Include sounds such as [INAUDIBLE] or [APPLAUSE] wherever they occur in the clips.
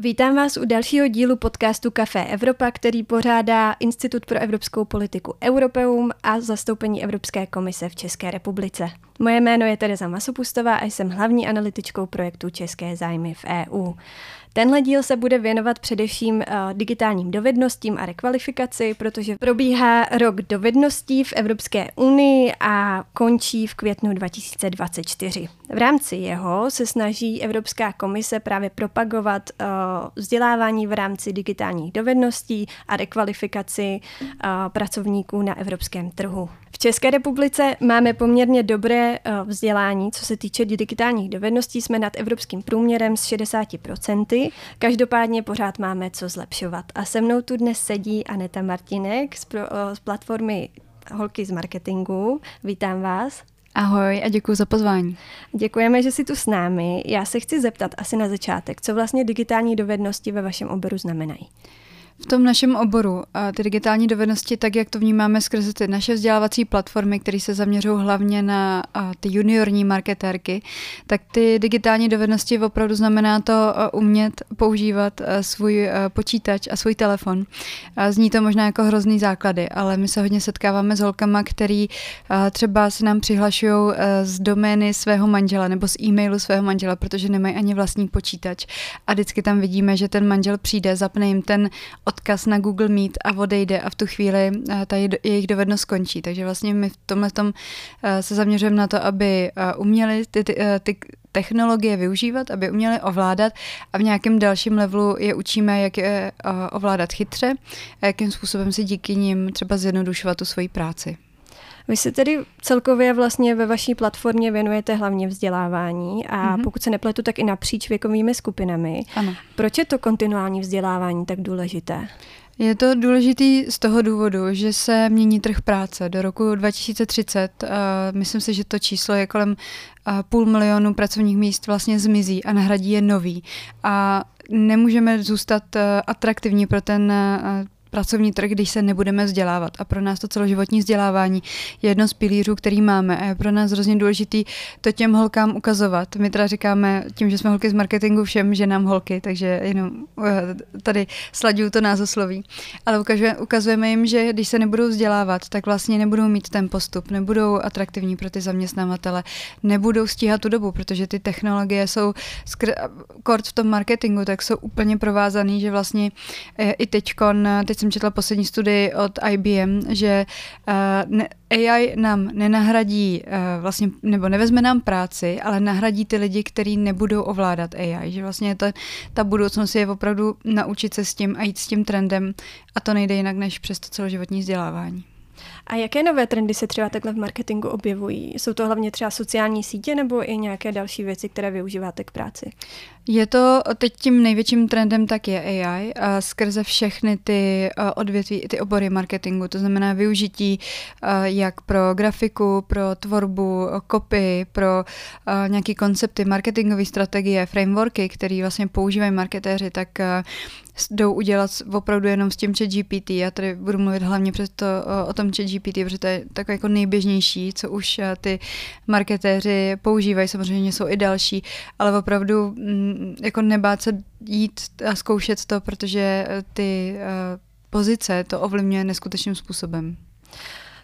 Vítám vás u dalšího dílu podcastu Café Evropa, který pořádá Institut pro evropskou politiku Europeum a zastoupení Evropské komise v České republice. Moje jméno je Tereza Masopustová a jsem hlavní analytičkou projektu České zájmy v EU. Tenhle díl se bude věnovat především uh, digitálním dovednostím a rekvalifikaci, protože probíhá rok dovedností v Evropské unii a končí v květnu 2024. V rámci jeho se snaží Evropská komise právě propagovat uh, vzdělávání v rámci digitálních dovedností a rekvalifikaci uh, pracovníků na evropském trhu. V České republice máme poměrně dobré vzdělání, co se týče digitálních dovedností. Jsme nad evropským průměrem s 60%. Každopádně pořád máme co zlepšovat. A se mnou tu dnes sedí Aneta Martinek z, pro, z platformy Holky z marketingu. Vítám vás. Ahoj a děkuji za pozvání. Děkujeme, že jsi tu s námi. Já se chci zeptat asi na začátek, co vlastně digitální dovednosti ve vašem oboru znamenají. V tom našem oboru ty digitální dovednosti, tak jak to vnímáme skrze ty naše vzdělávací platformy, které se zaměřují hlavně na ty juniorní marketérky, tak ty digitální dovednosti opravdu znamená to umět používat svůj počítač a svůj telefon. Zní to možná jako hrozný základy, ale my se hodně setkáváme s holkama, který třeba si nám přihlašují z domény svého manžela nebo z e-mailu svého manžela, protože nemají ani vlastní počítač. A vždycky tam vidíme, že ten manžel přijde, zapne jim ten odkaz na Google Meet a odejde a v tu chvíli eh, ta jejich dovednost skončí. Takže vlastně my v tomhle tom eh, se zaměřujeme na to, aby eh, uměli ty, ty, ty technologie využívat, aby uměli ovládat a v nějakém dalším levelu je učíme, jak je ovládat chytře a jakým způsobem si díky nim třeba zjednodušovat tu svoji práci. Vy se tedy celkově vlastně ve vaší platformě věnujete hlavně vzdělávání a mm-hmm. pokud se nepletu, tak i napříč věkovými skupinami. Ano. Proč je to kontinuální vzdělávání tak důležité? Je to důležitý z toho důvodu, že se mění trh práce. Do roku 2030 uh, myslím si, že to číslo je kolem uh, půl milionu pracovních míst vlastně zmizí a nahradí je nový. A nemůžeme zůstat uh, atraktivní pro ten uh, pracovní trh, když se nebudeme vzdělávat. A pro nás to celoživotní vzdělávání je jedno z pilířů, který máme. A je pro nás hrozně důležitý to těm holkám ukazovat. My teda říkáme tím, že jsme holky z marketingu všem, že nám holky, takže jenom eh, tady sladuju to názosloví. Ale ukazujeme, ukazujeme jim, že když se nebudou vzdělávat, tak vlastně nebudou mít ten postup, nebudou atraktivní pro ty zaměstnavatele, nebudou stíhat tu dobu, protože ty technologie jsou skr- kort v tom marketingu, tak jsou úplně provázaný, že vlastně eh, i teďkon, teď teď jsem četla poslední studii od IBM, že uh, AI nám nenahradí uh, vlastně, nebo nevezme nám práci, ale nahradí ty lidi, kteří nebudou ovládat AI. Že vlastně ta, ta budoucnost je opravdu naučit se s tím a jít s tím trendem a to nejde jinak než přes to celoživotní vzdělávání. A jaké nové trendy se třeba takhle v marketingu objevují? Jsou to hlavně třeba sociální sítě nebo i nějaké další věci, které využíváte k práci? Je to teď tím největším trendem tak je AI a skrze všechny ty odvětví, ty obory marketingu, to znamená využití jak pro grafiku, pro tvorbu, copy, pro nějaké koncepty, marketingové strategie, frameworky, které vlastně používají marketéři, tak jdou udělat opravdu jenom s tím chat GPT. Já tady budu mluvit hlavně přes to, o tom chat GPT, protože to je takové jako nejběžnější, co už ty marketéři používají. Samozřejmě jsou i další, ale opravdu mm, jako nebát se jít a zkoušet to, protože ty pozice to ovlivňuje neskutečným způsobem.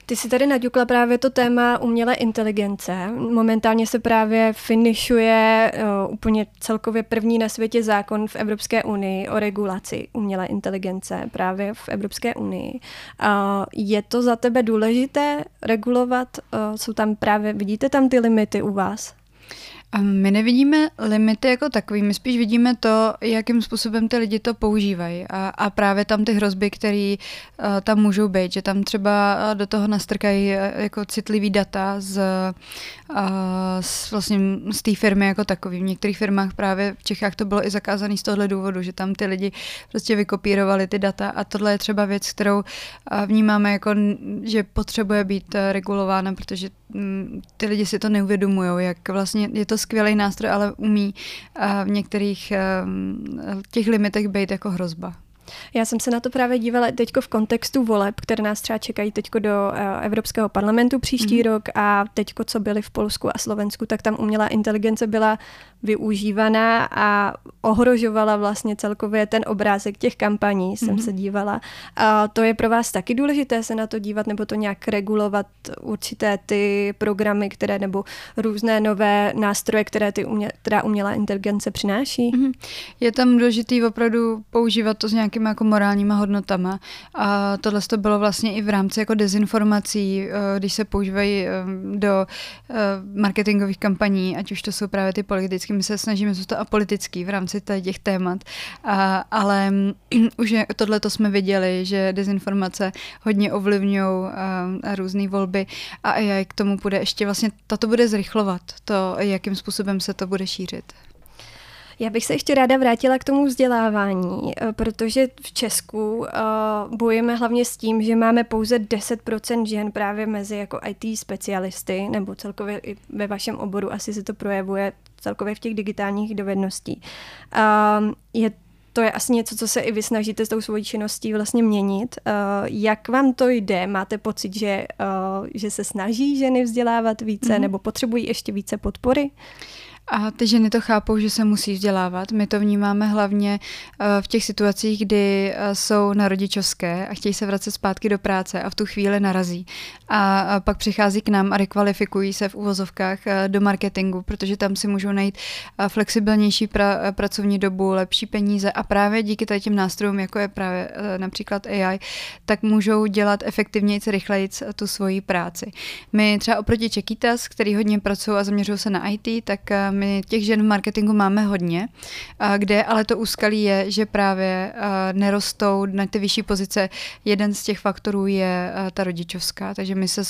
Ty si tady naďukla právě to téma umělé inteligence. Momentálně se právě finišuje uh, úplně celkově první na světě zákon v Evropské unii o regulaci umělé inteligence právě v Evropské unii. Je to za tebe důležité regulovat? Uh, jsou tam právě, vidíte tam ty limity u vás? My nevidíme limity jako takový, my spíš vidíme to, jakým způsobem ty lidi to používají a, a právě tam ty hrozby, které uh, tam můžou být, že tam třeba do toho nastrkají uh, jako citlivý data z, uh, z, vlastně z té firmy jako takový. V některých firmách právě v Čechách to bylo i zakázané z tohle důvodu, že tam ty lidi prostě vykopírovali ty data a tohle je třeba věc, kterou vnímáme jako, že potřebuje být regulována, protože ty lidi si to neuvědomují, jak vlastně je to skvělý nástroj, ale umí v některých těch limitech být jako hrozba. Já jsem se na to právě dívala teďko v kontextu voleb, které nás třeba čekají teďko do uh, Evropského parlamentu příští mm. rok a teďko, co byly v Polsku a Slovensku, tak tam umělá inteligence byla využívaná a ohrožovala vlastně celkově ten obrázek těch kampaní, jsem mhm. se dívala. A to je pro vás taky důležité se na to dívat nebo to nějak regulovat určité ty programy, které nebo různé nové nástroje, které ty umě, která umělá inteligence přináší? Mm. Je tam důležitý opravdu používat to s nějak nějakýma jako morálníma hodnotama. A tohle to bylo vlastně i v rámci jako dezinformací, eh, když se používají eh, do eh, marketingových kampaní, ať už to jsou právě ty politické. My se snažíme zůstat apolitický v rámci těch témat, a, ale [CLEARS THROAT] už tohle to jsme viděli, že dezinformace hodně ovlivňují různé volby a AI k tomu bude ještě vlastně, tato bude zrychlovat to, jakým způsobem se to bude šířit. Já bych se ještě ráda vrátila k tomu vzdělávání, eh, protože v Česku uh, bojujeme hlavně s tím, že máme pouze 10% žen právě mezi jako IT specialisty, nebo celkově i ve vašem oboru asi se to projevuje celkově v těch digitálních dovedností. Uh, je to je asi něco, co se i vy snažíte s tou svojí činností vlastně měnit. Uh, jak vám to jde? Máte pocit, že, že se snaží ženy vzdělávat více mm-hmm. nebo potřebují ještě více podpory? A ty ženy to chápou, že se musí vzdělávat. My to vnímáme hlavně eh, v těch situacích, kdy eh, jsou na rodičovské a chtějí se vracet zpátky do práce a v tu chvíli narazí. A pak přichází k nám a rekvalifikují se v uvozovkách eh, do marketingu, protože tam si můžou najít flexibilnější pra, pracovní dobu, lepší peníze a právě díky těm nástrojům, jako je právě například AI, tak můžou dělat efektivněji, rychleji tu svoji práci. My třeba oproti Čekitas, který hodně pracují a zaměřují se na IT, tak my těch žen v marketingu máme hodně, kde ale to úskalí je, že právě nerostou na ty vyšší pozice. Jeden z těch faktorů je ta rodičovská, takže my se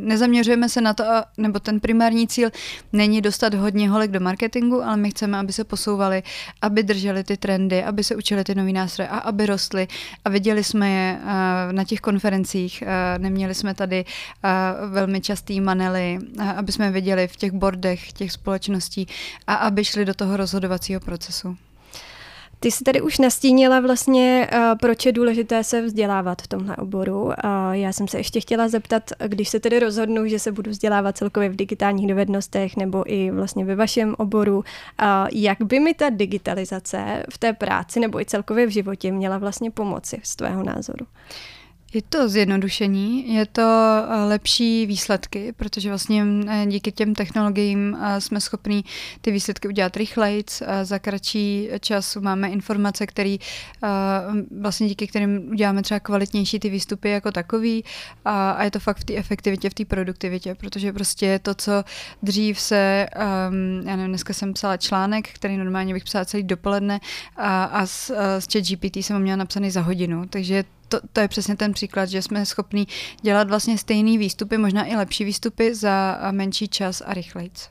nezaměřujeme se na to, nebo ten primární cíl není dostat hodně holek do marketingu, ale my chceme, aby se posouvali, aby drželi ty trendy, aby se učili ty nový nástroje a aby rostly a viděli jsme je na těch konferencích, neměli jsme tady velmi častý manely, aby jsme viděli v těch bordech těch společností, společností a aby šli do toho rozhodovacího procesu. Ty jsi tady už nastínila vlastně, uh, proč je důležité se vzdělávat v tomhle oboru. Já jsem se ještě chtěla zeptat, když se tedy rozhodnu, že se budu vzdělávat celkově v digitálních dovednostech nebo i vlastně ve vašem oboru, jak by mi ta digitalizace v té práci nebo i celkově v životě měla vlastně pomoci z tvého názoru? Je to zjednodušení, je to eh, lepší výsledky, protože vlastně eh, díky těm technologiím eh, jsme schopni ty výsledky udělat rychleji, za kratší čas máme informace, které vlastně díky kterým uděláme třeba kvalitnější ty výstupy jako takový a, a je to fakt v té efektivitě, v té produktivitě, protože prostě to, co dřív se, um, já nevím, dneska jsem psala článek, který normálně bych psala celý dopoledne a, a s, s chat GPT jsem ho měla napsaný za hodinu, takže to, to je přesně ten příklad, že jsme schopni dělat vlastně stejné výstupy, možná i lepší výstupy za menší čas a rychlejc.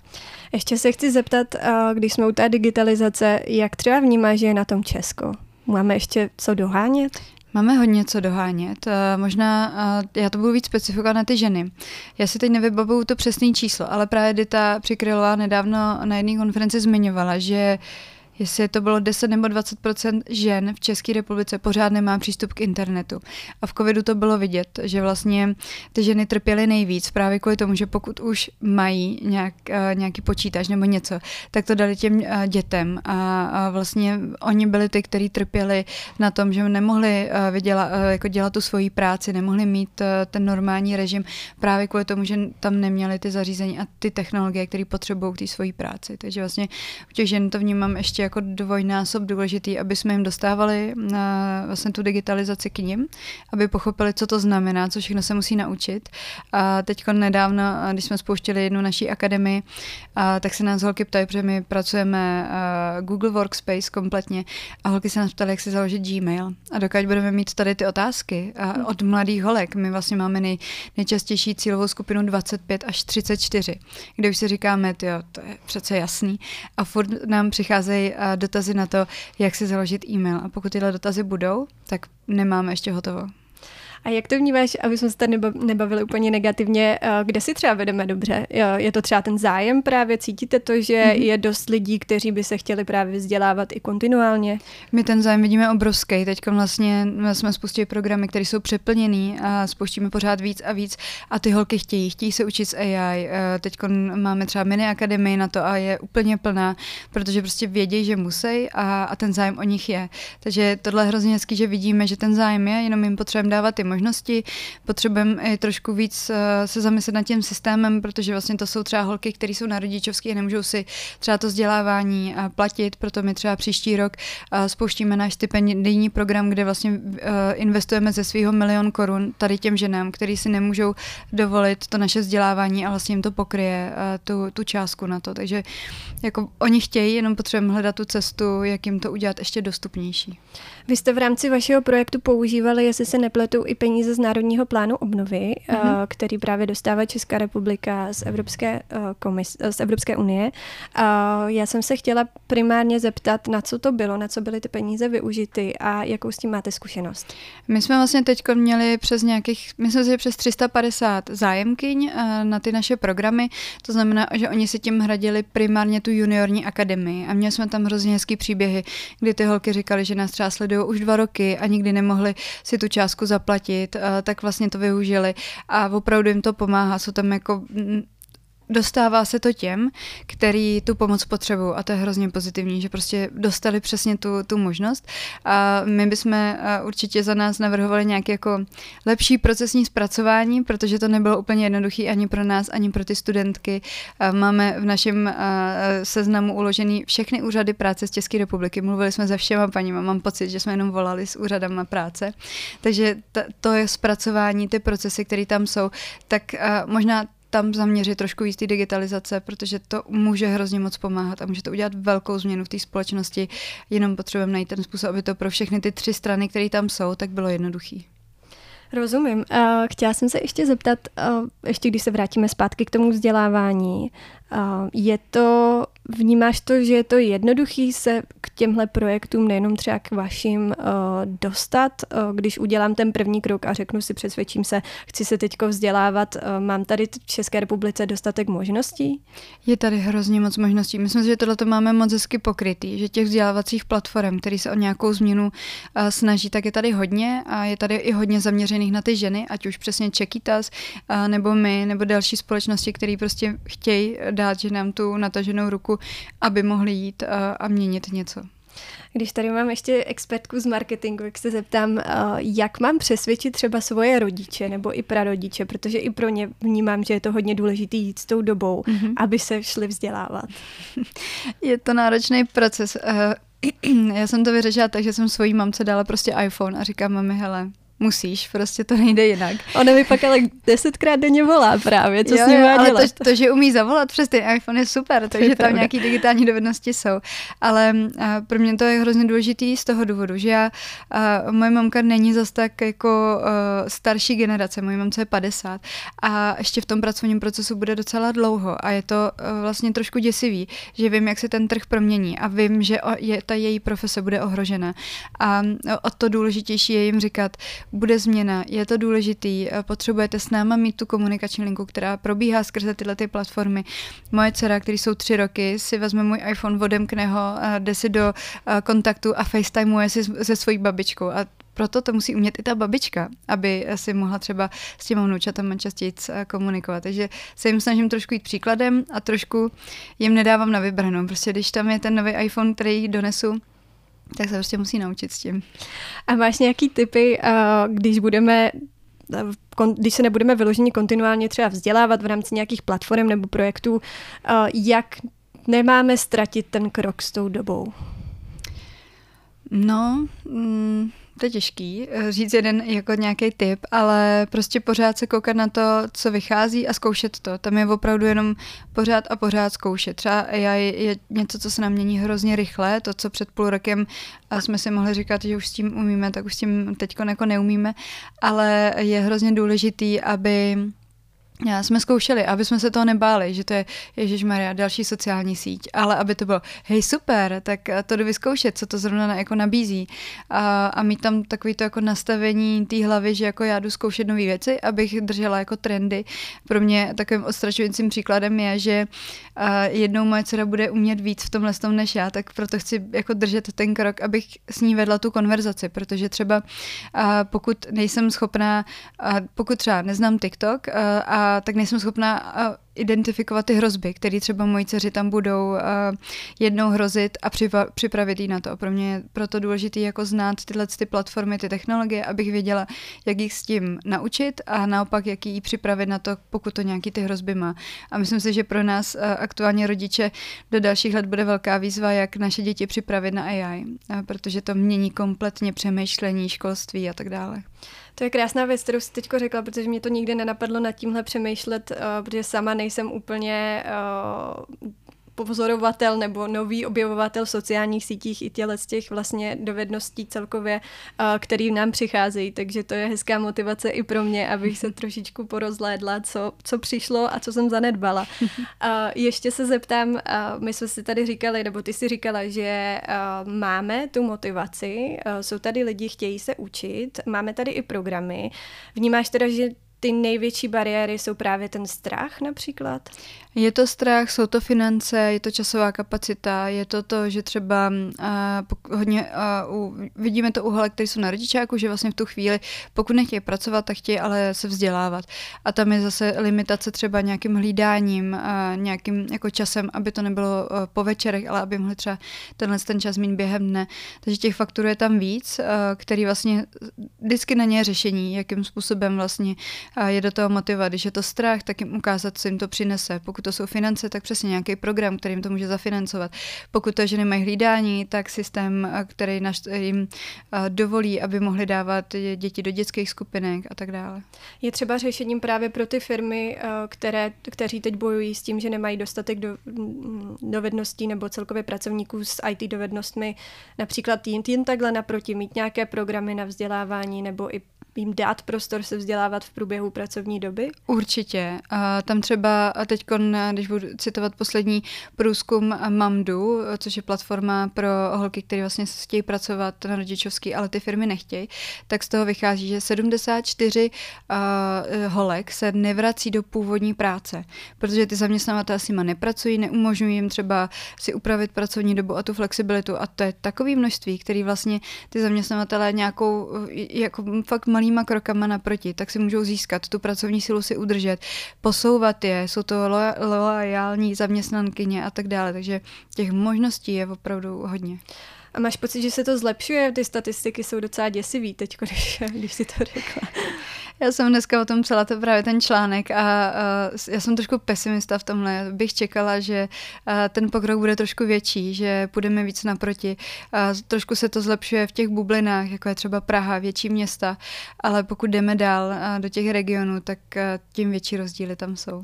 Ještě se chci zeptat, když jsme u té digitalizace, jak třeba vnímáš, že je na tom Česko? Máme ještě co dohánět? Máme hodně co dohánět. Možná já to budu víc specifikovat na ty ženy. Já si teď nevybavuju to přesné číslo, ale právě Dita Přikrylová nedávno na jedné konferenci zmiňovala, že jestli to bylo 10 nebo 20% žen v České republice pořád nemá přístup k internetu. A v covidu to bylo vidět, že vlastně ty ženy trpěly nejvíc právě kvůli tomu, že pokud už mají nějak, uh, nějaký počítač nebo něco, tak to dali těm uh, dětem. A, a vlastně oni byli ty, kteří trpěli na tom, že nemohli uh, vyděla, jako dělat tu svoji práci, nemohli mít ten normální režim právě kvůli tomu, že tam neměli ty zařízení a ty technologie, které potřebují k té svojí práci. Takže vlastně u těch žen to vnímám ještě jako dvojnásob důležitý, aby jsme jim dostávali na vlastně tu digitalizaci k ním, aby pochopili, co to znamená, co všechno se musí naučit. A teď nedávno, když jsme spouštěli jednu naší akademii, a, tak se nás holky ptají, protože my pracujeme Google Workspace kompletně a holky se nás ptaly, jak si založit Gmail. A dokud budeme mít tady ty otázky a od mladých holek, my vlastně máme nej, nejčastější cílovou skupinu 25 až 34, kde už si říkáme, jo, to je přece jasný. A furt nám přicházejí dotazy na to, jak si založit e-mail. A pokud tyhle dotazy budou, tak nemáme ještě hotovo. A jak to vnímáš, aby jsme se tady nebavili úplně negativně, eh, kde si třeba vedeme dobře? Je to třeba ten zájem právě? Cítíte to, že mm-hmm. je dost lidí, kteří by se chtěli právě vzdělávat i kontinuálně? My ten zájem vidíme obrovský. Teď vlastně jsme spustili programy, které jsou přeplněný a spouštíme pořád víc a víc a ty holky chtějí, chtějí se učit z AI. Eh, teď máme třeba mini akademii na to a je úplně plná, protože prostě vědí, že musí a, a ten zájem o nich je. Takže tohle je hrozně hezký, že vidíme, že ten zájem je, jenom jim potřebujeme dávat ty možnosti, potřebujeme i trošku víc eh, se zamyslet nad tím systémem, protože vlastně to jsou třeba holky, které jsou na rodičovské a nemůžou si třeba to vzdělávání eh, platit, proto my třeba příští rok spouštíme náš stipendijní program, kde vlastně investujeme ze svého milion korun tady těm ženám, který si nemůžou dovolit to naše vzdělávání a vlastně jim to pokryje tu, tu částku na to. Takže jako oni chtějí, jenom potřebujeme hledat tu cestu, jak jim to udělat ještě dostupnější. Vy jste v rámci vašeho projektu používali, jestli se nepletu, i peníze z Národního plánu obnovy, mm-hmm. který právě dostává Česká republika z Evropské, eh, komis, z Evropské unie. Já jsem se chtěla primárně zeptat, na co to bylo, na co byly ty peníze využity a jakou s tím máte zkušenost. My jsme vlastně teď měli přes nějakých, myslím si, že přes 350 zájemkyň eh, na ty naše programy. To znamená, že oni si tím hradili primárně tu juniorní akademii a měli jsme tam hrozně hezký příběhy, kdy ty holky říkali, že nás třeba sledují už dva roky a nikdy nemohli si tu částku zaplatit, eh, tak vlastně to využili a opravdu jim to pomáhá. Jsou tam jako dostává se to těm, který tu pomoc potřebují a to je hrozně pozitivní, že prostě dostali přesně tu, tu možnost a my bychom určitě za nás navrhovali nějaké jako lepší procesní zpracování, protože to nebylo úplně jednoduché ani pro nás, ani pro ty studentky. Máme v našem seznamu uložený všechny úřady práce z České republiky. Mluvili jsme se všema paníma, mám pocit, že jsme jenom volali s úřadama práce. Takže to je zpracování, ty procesy, které tam jsou, tak možná tam zaměřit trošku víc té digitalizace, protože to může hrozně moc pomáhat a může to udělat velkou změnu v té společnosti. Jenom potřebujeme najít ten způsob, aby to pro všechny ty tři strany, které tam jsou, tak bylo jednoduchý. Rozumím. Chtěla jsem se ještě zeptat, ještě když se vrátíme zpátky k tomu vzdělávání, je to, vnímáš to, že je to jednoduchý se k těmhle projektům, nejenom třeba k vašim, dostat, když udělám ten první krok a řeknu si, přesvědčím se, chci se teďko vzdělávat, mám tady v České republice dostatek možností? Je tady hrozně moc možností. Myslím si, že tohle to máme moc hezky pokrytý, že těch vzdělávacích platform, které se o nějakou změnu snaží, tak je tady hodně a je tady i hodně zaměřených na ty ženy, ať už přesně Čekitas, nebo my, nebo další společnosti, které prostě chtějí dát ženám tu nataženou ruku, aby mohli jít a, a měnit něco. Když tady mám ještě expertku z marketingu, jak se zeptám, jak mám přesvědčit třeba svoje rodiče nebo i prarodiče, protože i pro ně vnímám, že je to hodně důležité jít s tou dobou, mm-hmm. aby se šli vzdělávat. [LAUGHS] Je to náročný proces. Eh, [CLEARS THROAT] já jsem to vyřešila tak, že jsem svojí mamce dala prostě iPhone a říkám mami, hele, musíš, prostě to nejde jinak. Ona mi pak ale desetkrát denně volá právě, co jo, s ním má dělat. To, to, že umí zavolat přes ten iPhone je super, takže tam nějaký digitální dovednosti jsou. Ale pro mě to je hrozně důležitý z toho důvodu, že já, a moje mamka není zas tak jako uh, starší generace, moje mamce je 50 a ještě v tom pracovním procesu bude docela dlouho a je to uh, vlastně trošku děsivý, že vím, jak se ten trh promění a vím, že o, je, ta její profese bude ohrožena. A o to důležitější je jim říkat, bude změna, je to důležitý, eh, potřebujete s náma mít tu komunikační linku, která probíhá skrze tyhle ty platformy. Moje dcera, který jsou tři roky, si vezme můj iPhone, odemkne ho, jde si do eh, kontaktu a FaceTimeuje si se svojí babičkou a proto to musí umět i ta babička, aby si mohla třeba s těma vnoučatama častěji eh, komunikovat. Takže se jim snažím trošku jít příkladem a trošku jim nedávám na vybranou. Prostě když tam je ten nový iPhone, který donesu, tak se prostě musí naučit s tím. A máš nějaký typy, eh, když budeme eh, když se nebudeme vyloženě kontinuálně třeba vzdělávat v rámci nějakých platform nebo projektů, eh, jak nemáme ztratit ten krok s tou dobou? No, mm, to je těžký eh, říct jeden jako nějaký tip, ale prostě pořád se koukat na to, co vychází a zkoušet to. Tam je opravdu jenom pořád a pořád zkoušet. Třeba AI je něco, co se nám mění hrozně rychle, to, co před půl rokem a jsme si mohli říkat, že už s tím umíme, tak už s tím teď jako neumíme, ale je hrozně důležitý, aby já jsme zkoušeli, aby jsme se toho nebáli, že to je Ježíš Maria, další sociální síť, ale aby to bylo, hej super, tak to jdu vyzkoušet, co to zrovna jako nabízí a, a mít tam takový to jako nastavení té hlavy, že jako já jdu zkoušet nové věci, abych držela jako trendy. Pro mě takovým ostračujícím příkladem je, že jednou moje dcera bude umět víc v tomhle tom než já, tak proto chci jako držet ten krok, abych s ní vedla tu konverzaci, protože třeba pokud nejsem schopná, pokud třeba neznám TikTok a tak nejsem schopná identifikovat ty hrozby, které třeba moji dceři tam budou uh, jednou hrozit a připravit jí na to. Pro mě je proto důležité jako znát tyhle ty platformy, ty technologie, abych věděla, jak jich s tím naučit a naopak, jak jí připravit na to, pokud to nějaký ty hrozby má. A myslím si, že pro nás uh, aktuálně rodiče do dalších let bude velká výzva, jak naše děti připravit na AI, uh, protože to mění kompletně přemýšlení, školství a tak dále. To je krásná věc, kterou jsi teď řekla, protože mě to nikdy nenapadlo nad tímhle přemýšlet, uh, protože sama nejsem úplně uh, pozorovatel nebo nový objevovatel v sociálních sítích i těle z těch vlastně dovedností celkově, který nám přicházejí, takže to je hezká motivace i pro mě, abych se [LAUGHS] trošičku porozlédla, co, co přišlo a co jsem zanedbala. A ještě se zeptám, my jsme si tady říkali, nebo ty si říkala, že máme tu motivaci, jsou tady lidi, chtějí se učit, máme tady i programy. Vnímáš teda, že ty největší bariéry jsou právě ten strach například? Je to strach, jsou to finance, je to časová kapacita, je to to, že třeba uh, hodně uh, u, vidíme to u holek, které jsou na rodičáku, že vlastně v tu chvíli, pokud nechtějí pracovat, tak chtějí ale se vzdělávat. A tam je zase limitace třeba nějakým hlídáním, uh, nějakým jako časem, aby to nebylo uh, po večerech, ale aby mohli třeba tenhle ten čas mít během dne. Takže těch faktorů je tam víc, uh, který vlastně vždycky na ně je řešení, jakým způsobem vlastně je do toho motivovat. Když je to strach, tak jim ukázat, co jim to přinese. Pokud to jsou finance, tak přesně nějaký program, který jim to může zafinancovat. Pokud to, že nemají hlídání, tak systém, který jim dovolí, aby mohli dávat děti do dětských skupinek a tak dále. Je třeba řešením právě pro ty firmy, které, kteří teď bojují s tím, že nemají dostatek do, dovedností nebo celkově pracovníků s IT dovednostmi, například jim, jim takhle naproti mít nějaké programy na vzdělávání nebo i jim dát prostor se vzdělávat v průběhu pracovní doby? Určitě. A tam třeba teď, když budu citovat poslední průzkum Mamdu, což je platforma pro holky, které vlastně chtějí pracovat na rodičovský, ale ty firmy nechtějí, tak z toho vychází, že 74 uh, holek se nevrací do původní práce, protože ty zaměstnavatelé s nima nepracují, neumožňují jim třeba si upravit pracovní dobu a tu flexibilitu. A to je takové množství, který vlastně ty zaměstnavatelé nějakou jako fakt malý malýma krokama naproti, tak si můžou získat tu pracovní silu, si udržet, posouvat je, jsou to loajální zaměstnankyně a tak dále, takže těch možností je opravdu hodně. A máš pocit, že se to zlepšuje? Ty statistiky jsou docela děsivý teď, když, když si to řekla. Já jsem dneska o tom psala to právě ten článek a, a já jsem trošku pesimista v tomhle. Bych čekala, že ten pokrok bude trošku větší, že půjdeme víc naproti. A trošku se to zlepšuje v těch bublinách, jako je třeba Praha, větší města, ale pokud jdeme dál do těch regionů, tak tím větší rozdíly tam jsou.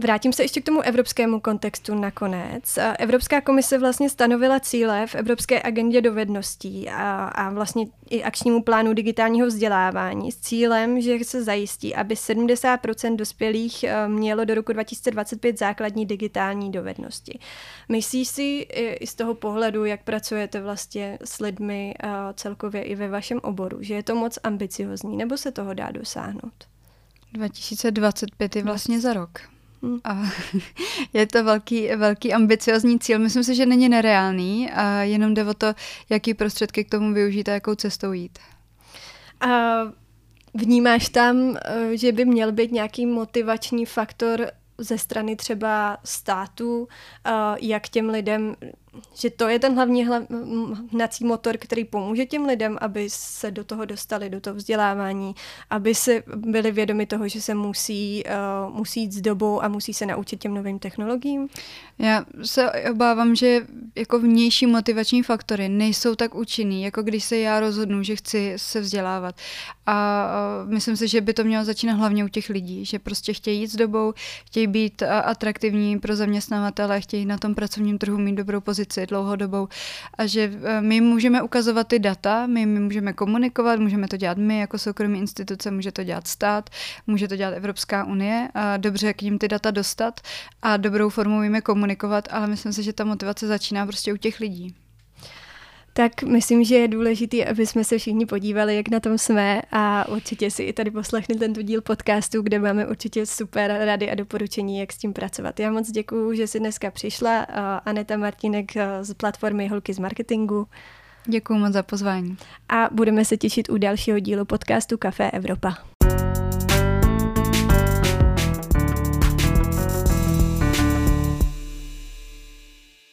Vrátím se ještě k tomu evropskému kontextu nakonec. Evropská komise vlastně stanovila cíle v Evropské agendě dovedností a, a vlastně i akčnímu plánu digitálního vzdělávání s cílem, že se zajistí, aby 70% dospělých eh, mělo do roku 2025 základní digitální dovednosti. Myslíš si i z toho pohledu, jak pracujete vlastně s lidmi eh, celkově i ve vašem oboru, že je to moc ambiciozní, nebo se toho dá dosáhnout? 2025 je vlastně za rok. A [LAUGHS] je to velký, velký ambiciozní cíl. Myslím si, že není nereálný a jenom jde o to, jaký prostředky k tomu využít a jakou cestou jít. A vnímáš tam, eh, že by měl být nějaký motivační faktor ze strany třeba státu, eh, jak těm lidem že to je ten hlavní hnací motor, který pomůže těm lidem, aby se do toho dostali, do toho vzdělávání, aby si byli vědomi toho, že se musí, uh, musí jít s dobou a musí se naučit těm novým technologiím? Já se obávám, že jako vnější motivační faktory nejsou tak účinný, jako když se já rozhodnu, že chci se vzdělávat. A uh, myslím si, že by to mělo začínat hlavně u těch lidí, že prostě chtějí jít s dobou, chtějí být uh, atraktivní pro zaměstnavatele, chtějí na tom pracovním trhu mít dobrou pozici dlouhodobou a že eh, my můžeme ukazovat ty data, my, my můžeme komunikovat, můžeme to dělat my jako soukromí instituce, může to dělat stát, může to dělat Evropská unie a dobře k ním ty data dostat a dobrou formou jim komunikovat, ale myslím si, že ta motivace začíná prostě u těch lidí tak myslím, že je důležité, aby jsme se všichni podívali, jak na tom jsme a určitě si i tady poslechli tento díl podcastu, kde máme určitě super rady a doporučení, jak s tím pracovat. Já moc děkuju, že jsi dneska přišla. Aneta Martinek z platformy Holky z marketingu. Děkuji moc za pozvání. A budeme se těšit u dalšího dílu podcastu Café Evropa.